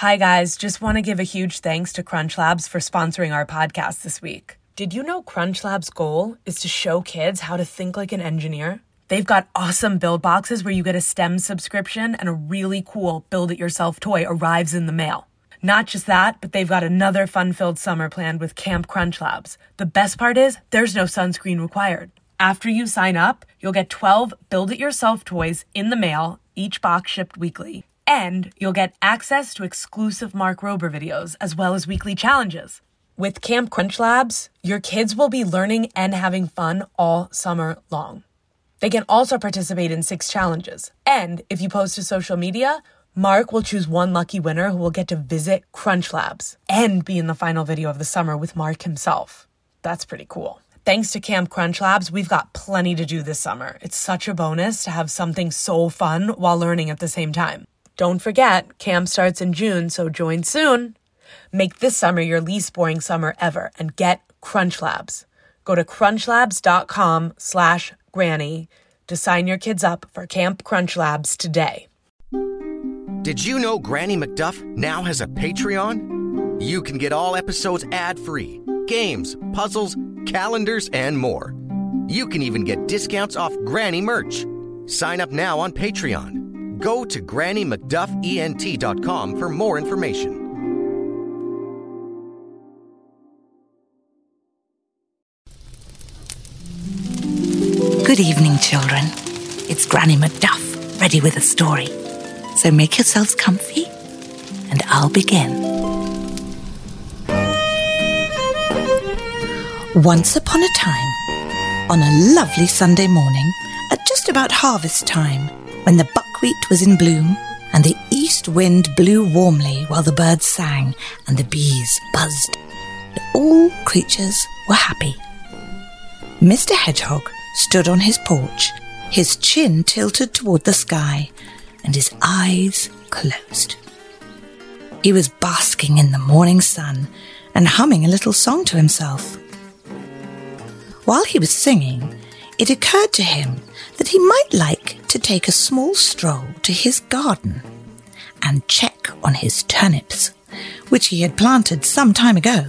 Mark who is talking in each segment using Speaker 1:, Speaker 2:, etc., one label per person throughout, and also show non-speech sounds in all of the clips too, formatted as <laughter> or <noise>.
Speaker 1: Hi, guys. Just want to give a huge thanks to Crunch Labs for sponsoring our podcast this week. Did you know Crunch Labs' goal is to show kids how to think like an engineer? They've got awesome build boxes where you get a STEM subscription and a really cool build it yourself toy arrives in the mail. Not just that, but they've got another fun filled summer planned with Camp Crunch Labs. The best part is, there's no sunscreen required. After you sign up, you'll get 12 build it yourself toys in the mail, each box shipped weekly. And you'll get access to exclusive Mark Rober videos as well as weekly challenges. With Camp Crunch Labs, your kids will be learning and having fun all summer long. They can also participate in six challenges. And if you post to social media, Mark will choose one lucky winner who will get to visit Crunch Labs and be in the final video of the summer with Mark himself. That's pretty cool. Thanks to Camp Crunch Labs, we've got plenty to do this summer. It's such a bonus to have something so fun while learning at the same time. Don't forget, camp starts in June, so join soon. Make this summer your least boring summer ever and get Crunch Labs. Go to crunchlabs.com slash granny to sign your kids up for Camp Crunch Labs today.
Speaker 2: Did you know Granny McDuff now has a Patreon? You can get all episodes ad-free, games, puzzles, calendars, and more. You can even get discounts off Granny merch. Sign up now on Patreon. Go to GrannyMcDuffENT.com for more information.
Speaker 3: Good evening, children. It's Granny McDuff, ready with a story. So make yourselves comfy, and I'll begin. Once upon a time, on a lovely Sunday morning, at just about harvest time, when the buckwheat was in bloom, and the east wind blew warmly while the birds sang and the bees buzzed, all creatures were happy. Mr. Hedgehog stood on his porch, his chin tilted toward the sky and his eyes closed. He was basking in the morning sun and humming a little song to himself. While he was singing, it occurred to him that he might like to take a small stroll to his garden and check on his turnips, which he had planted some time ago.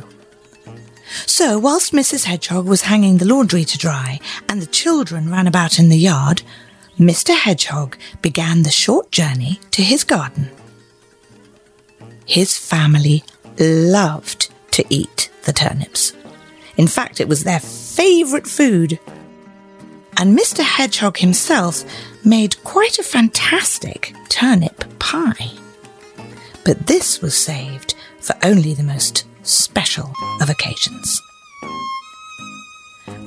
Speaker 3: So, whilst Mrs. Hedgehog was hanging the laundry to dry and the children ran about in the yard, Mr. Hedgehog began the short journey to his garden. His family loved to eat the turnips. In fact, it was their favourite food. And Mr. Hedgehog himself made quite a fantastic turnip pie. But this was saved for only the most special of occasions.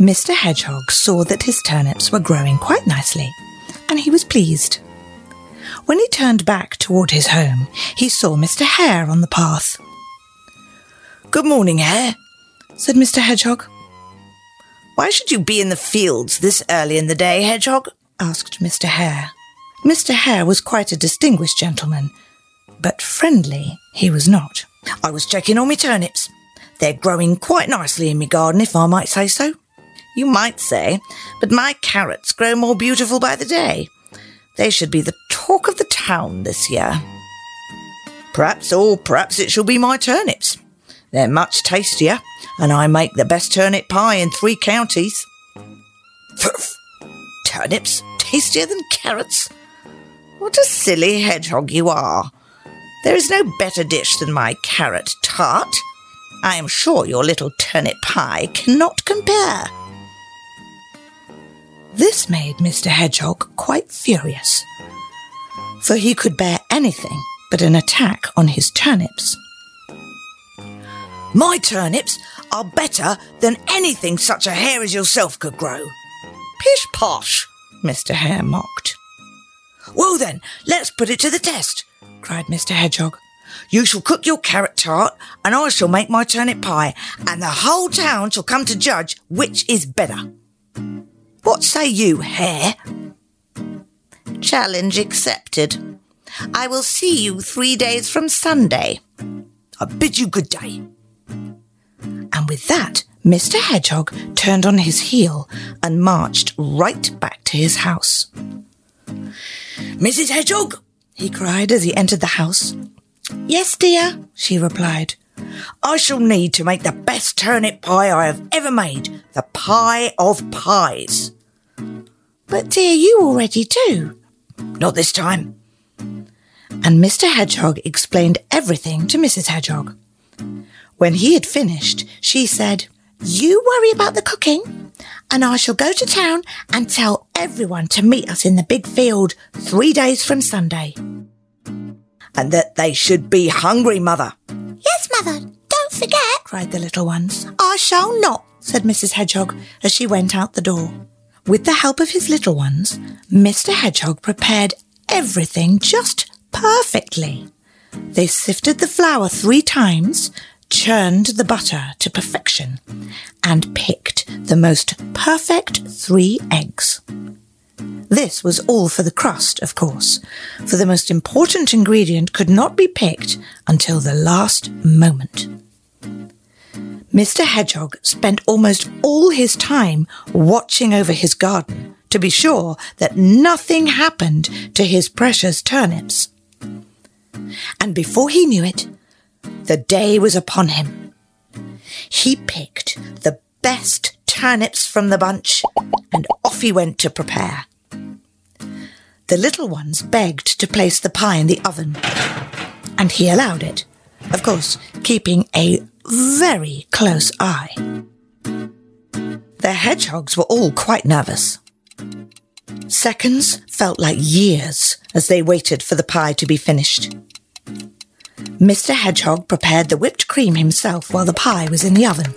Speaker 3: Mr. Hedgehog saw that his turnips were growing quite nicely, and he was pleased. When he turned back toward his home, he saw Mr. Hare on the path. Good morning, Hare, said Mr. Hedgehog. Why should you be in the fields this early in the day, Hedgehog? asked Mr. Hare. Mr. Hare was quite a distinguished gentleman, but friendly he was not. I was checking on my turnips. They're growing quite nicely in my garden, if I might say so. You might say, but my carrots grow more beautiful by the day. They should be the talk of the town this year. Perhaps, or perhaps it shall be my turnips. They're much tastier, and I make the best turnip pie in three counties. Turnips tastier than carrots? What a silly hedgehog you are. There is no better dish than my carrot tart. I am sure your little turnip pie cannot compare. This made Mr. Hedgehog quite furious, for he could bear anything but an attack on his turnips. My turnips are better than anything such a hare as yourself could grow. Pish posh, Mr. Hare mocked. Well then, let's put it to the test, cried Mr. Hedgehog. You shall cook your carrot tart, and I shall make my turnip pie, and the whole town shall come to judge which is better. What say you, Hare? Challenge accepted. I will see you three days from Sunday. I bid you good day. And with that, Mr. Hedgehog turned on his heel and marched right back to his house. Mrs. Hedgehog, he cried as he entered the house. Yes, dear, she replied. I shall need to make the best turnip pie I have ever made, the pie of pies. But, dear, you already do. Not this time. And Mr. Hedgehog explained everything to Mrs. Hedgehog. When he had finished, she said, You worry about the cooking, and I shall go to town and tell everyone to meet us in the big field three days from Sunday. And that they should be hungry, Mother. Yes, Mother, don't forget, cried the little ones. I shall not, said Mrs. Hedgehog as she went out the door. With the help of his little ones, Mr. Hedgehog prepared everything just perfectly. They sifted the flour three times, churned the butter to perfection, and picked the most perfect three eggs. This was all for the crust, of course, for the most important ingredient could not be picked until the last moment. Mr. Hedgehog spent almost all his time watching over his garden to be sure that nothing happened to his precious turnips. And before he knew it, the day was upon him. He picked the best turnips from the bunch and off he went to prepare. The little ones begged to place the pie in the oven, and he allowed it, of course, keeping a very close eye. The hedgehogs were all quite nervous. Seconds felt like years as they waited for the pie to be finished. Mr. Hedgehog prepared the whipped cream himself while the pie was in the oven.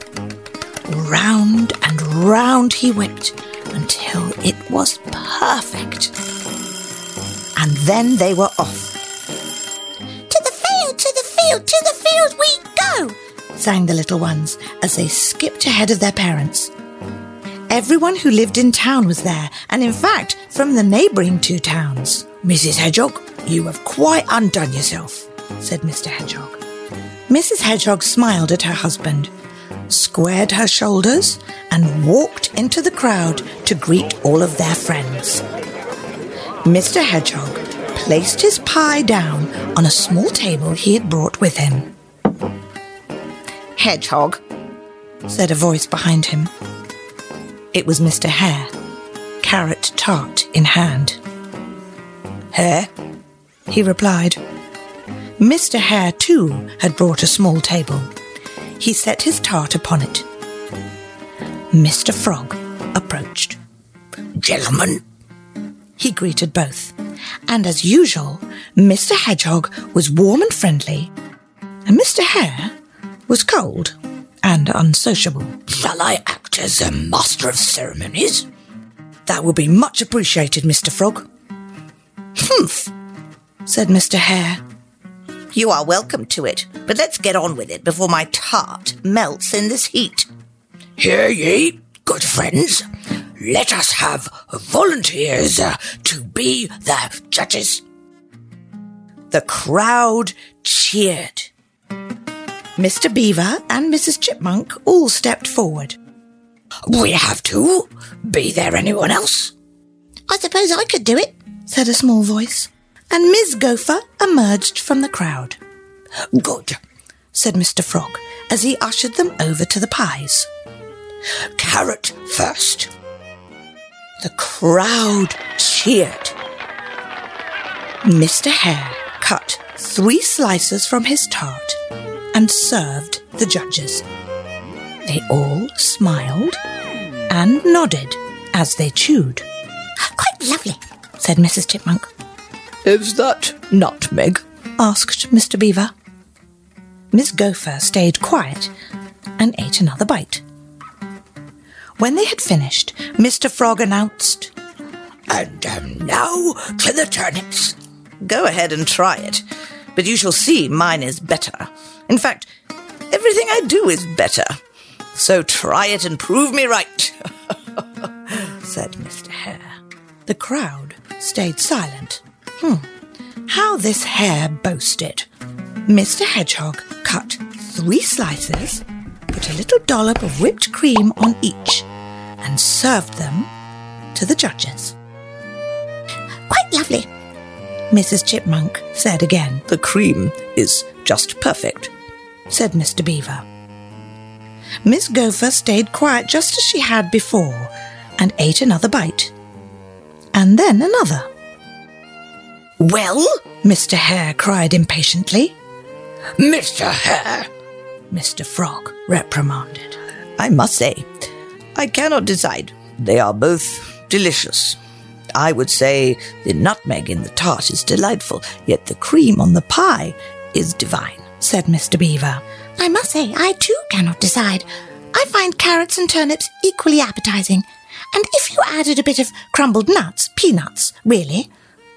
Speaker 3: Round and round he whipped until it was perfect. And then they were off. To the field, to the field, to the field we go, sang the little ones as they skipped ahead of their parents. Everyone who lived in town was there, and in fact, from the neighbouring two towns. Mrs. Hedgehog, you have quite undone yourself, said Mr. Hedgehog. Mrs. Hedgehog smiled at her husband, squared her shoulders, and walked into the crowd to greet all of their friends. Mr. Hedgehog placed his pie down on a small table he had brought with him. Hedgehog, said a voice behind him. It was Mr. Hare, carrot tart in hand. Hare, he replied. Mr. Hare, too, had brought a small table. He set his tart upon it. Mr. Frog approached. Gentlemen, he greeted both, and as usual, Mr. Hedgehog was warm and friendly, and Mr. Hare was cold and unsociable. Shall I act as a master of ceremonies? That will be much appreciated, Mr. Frog. Humph, said Mr. Hare. You are welcome to it, but let's get on with it before my tart melts in this heat. Hear ye, good friends. Let us have volunteers uh, to be the judges. The crowd cheered. Mr. Beaver and Mrs. Chipmunk all stepped forward. We have to. Be there anyone else? I suppose I could do it, said a small voice, and Miss Gopher emerged from the crowd. Good, said Mr. Frog as he ushered them over to the pies. Carrot first. The crowd cheered. Mr. Hare cut three slices from his tart and served the judges. They all smiled and nodded as they chewed. Quite lovely, said Mrs. Chipmunk. Is that nutmeg? asked Mr. Beaver. Miss Gopher stayed quiet and ate another bite. When they had finished, Mr. Frog announced, And um, now to the turnips. Go ahead and try it, but you shall see mine is better. In fact, everything I do is better. So try it and prove me right, <laughs> said Mr. Hare. The crowd stayed silent. Hmm, how this hare boasted. Mr. Hedgehog cut three slices, put a little dollop of whipped cream on each, and served them to the judges. Quite lovely, Mrs. Chipmunk said again. The cream is just perfect, said Mr. Beaver. Miss Gopher stayed quiet just as she had before and ate another bite. And then another. Well? Mr. Hare cried impatiently.
Speaker 4: Mr. Hare,
Speaker 3: Mr. Frog reprimanded.
Speaker 4: I must say, I cannot decide. They are both delicious. I would say the nutmeg in the tart is delightful, yet the cream on the pie is divine,
Speaker 3: said Mr. Beaver.
Speaker 5: I must say, I too cannot decide. I find carrots and turnips equally appetizing. And if you added a bit of crumbled nuts, peanuts, really,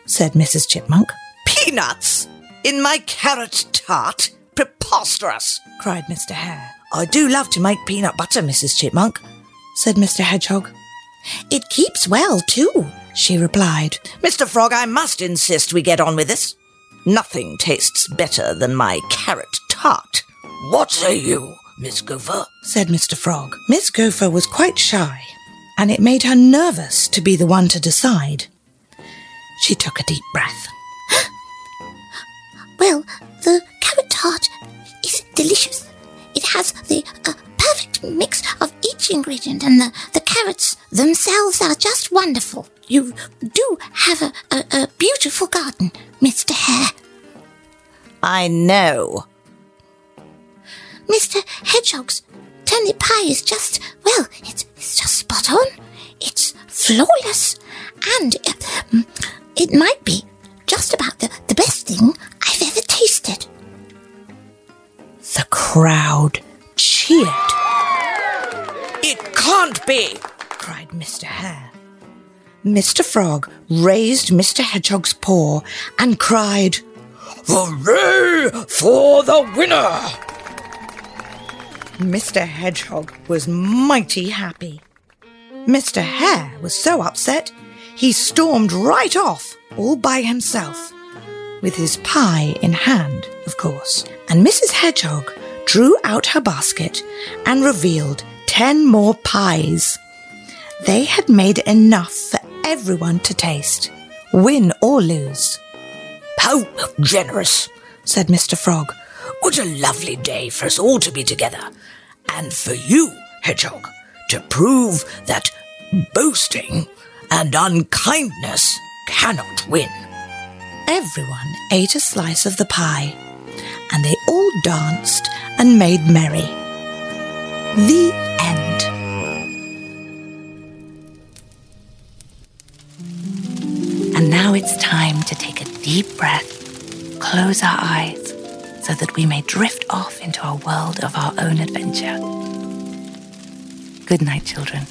Speaker 3: said Mrs. Chipmunk.
Speaker 4: Peanuts? In my carrot tart? Preposterous!
Speaker 3: cried Mr. Hare.
Speaker 4: I do love to make peanut butter, Mrs. Chipmunk,
Speaker 3: said Mr. Hedgehog.
Speaker 5: It keeps well, too, she replied.
Speaker 4: Mr. Frog, I must insist we get on with this. Nothing tastes better than my carrot tart. What say you, Miss Gopher?
Speaker 3: said Mr. Frog. Miss Gopher was quite shy, and it made her nervous to be the one to decide. She took a deep breath. <gasps>
Speaker 5: well, the carrot tart is delicious. It has the uh, perfect mix of each ingredient, and the, the carrots themselves are just wonderful. You do have a, a, a beautiful garden, Mr. Hare.
Speaker 4: I know.
Speaker 5: Mr. Hedgehog's turnip pie is just, well, it's, it's just spot on. It's flawless, and uh, it might be just about the, the best thing I've ever tasted.
Speaker 3: The crowd cheered.
Speaker 4: It can't be,
Speaker 3: cried Mr. Hare. Mr. Frog raised Mr. Hedgehog's paw and cried,
Speaker 4: Hooray for the winner!
Speaker 3: Mr. Hedgehog was mighty happy. Mr. Hare was so upset, he stormed right off all by himself, with his pie in hand, of course. And Mrs. Hedgehog drew out her basket and revealed ten more pies. They had made enough for everyone to taste, win or lose.
Speaker 4: How generous, said Mr. Frog. What a lovely day for us all to be together. And for you, Hedgehog, to prove that boasting and unkindness cannot win.
Speaker 3: Everyone ate a slice of the pie, and they all danced and made merry. The end. And now it's time to take a deep breath, close our eyes, so that we may drift off into a world of our own adventure. Good night, children.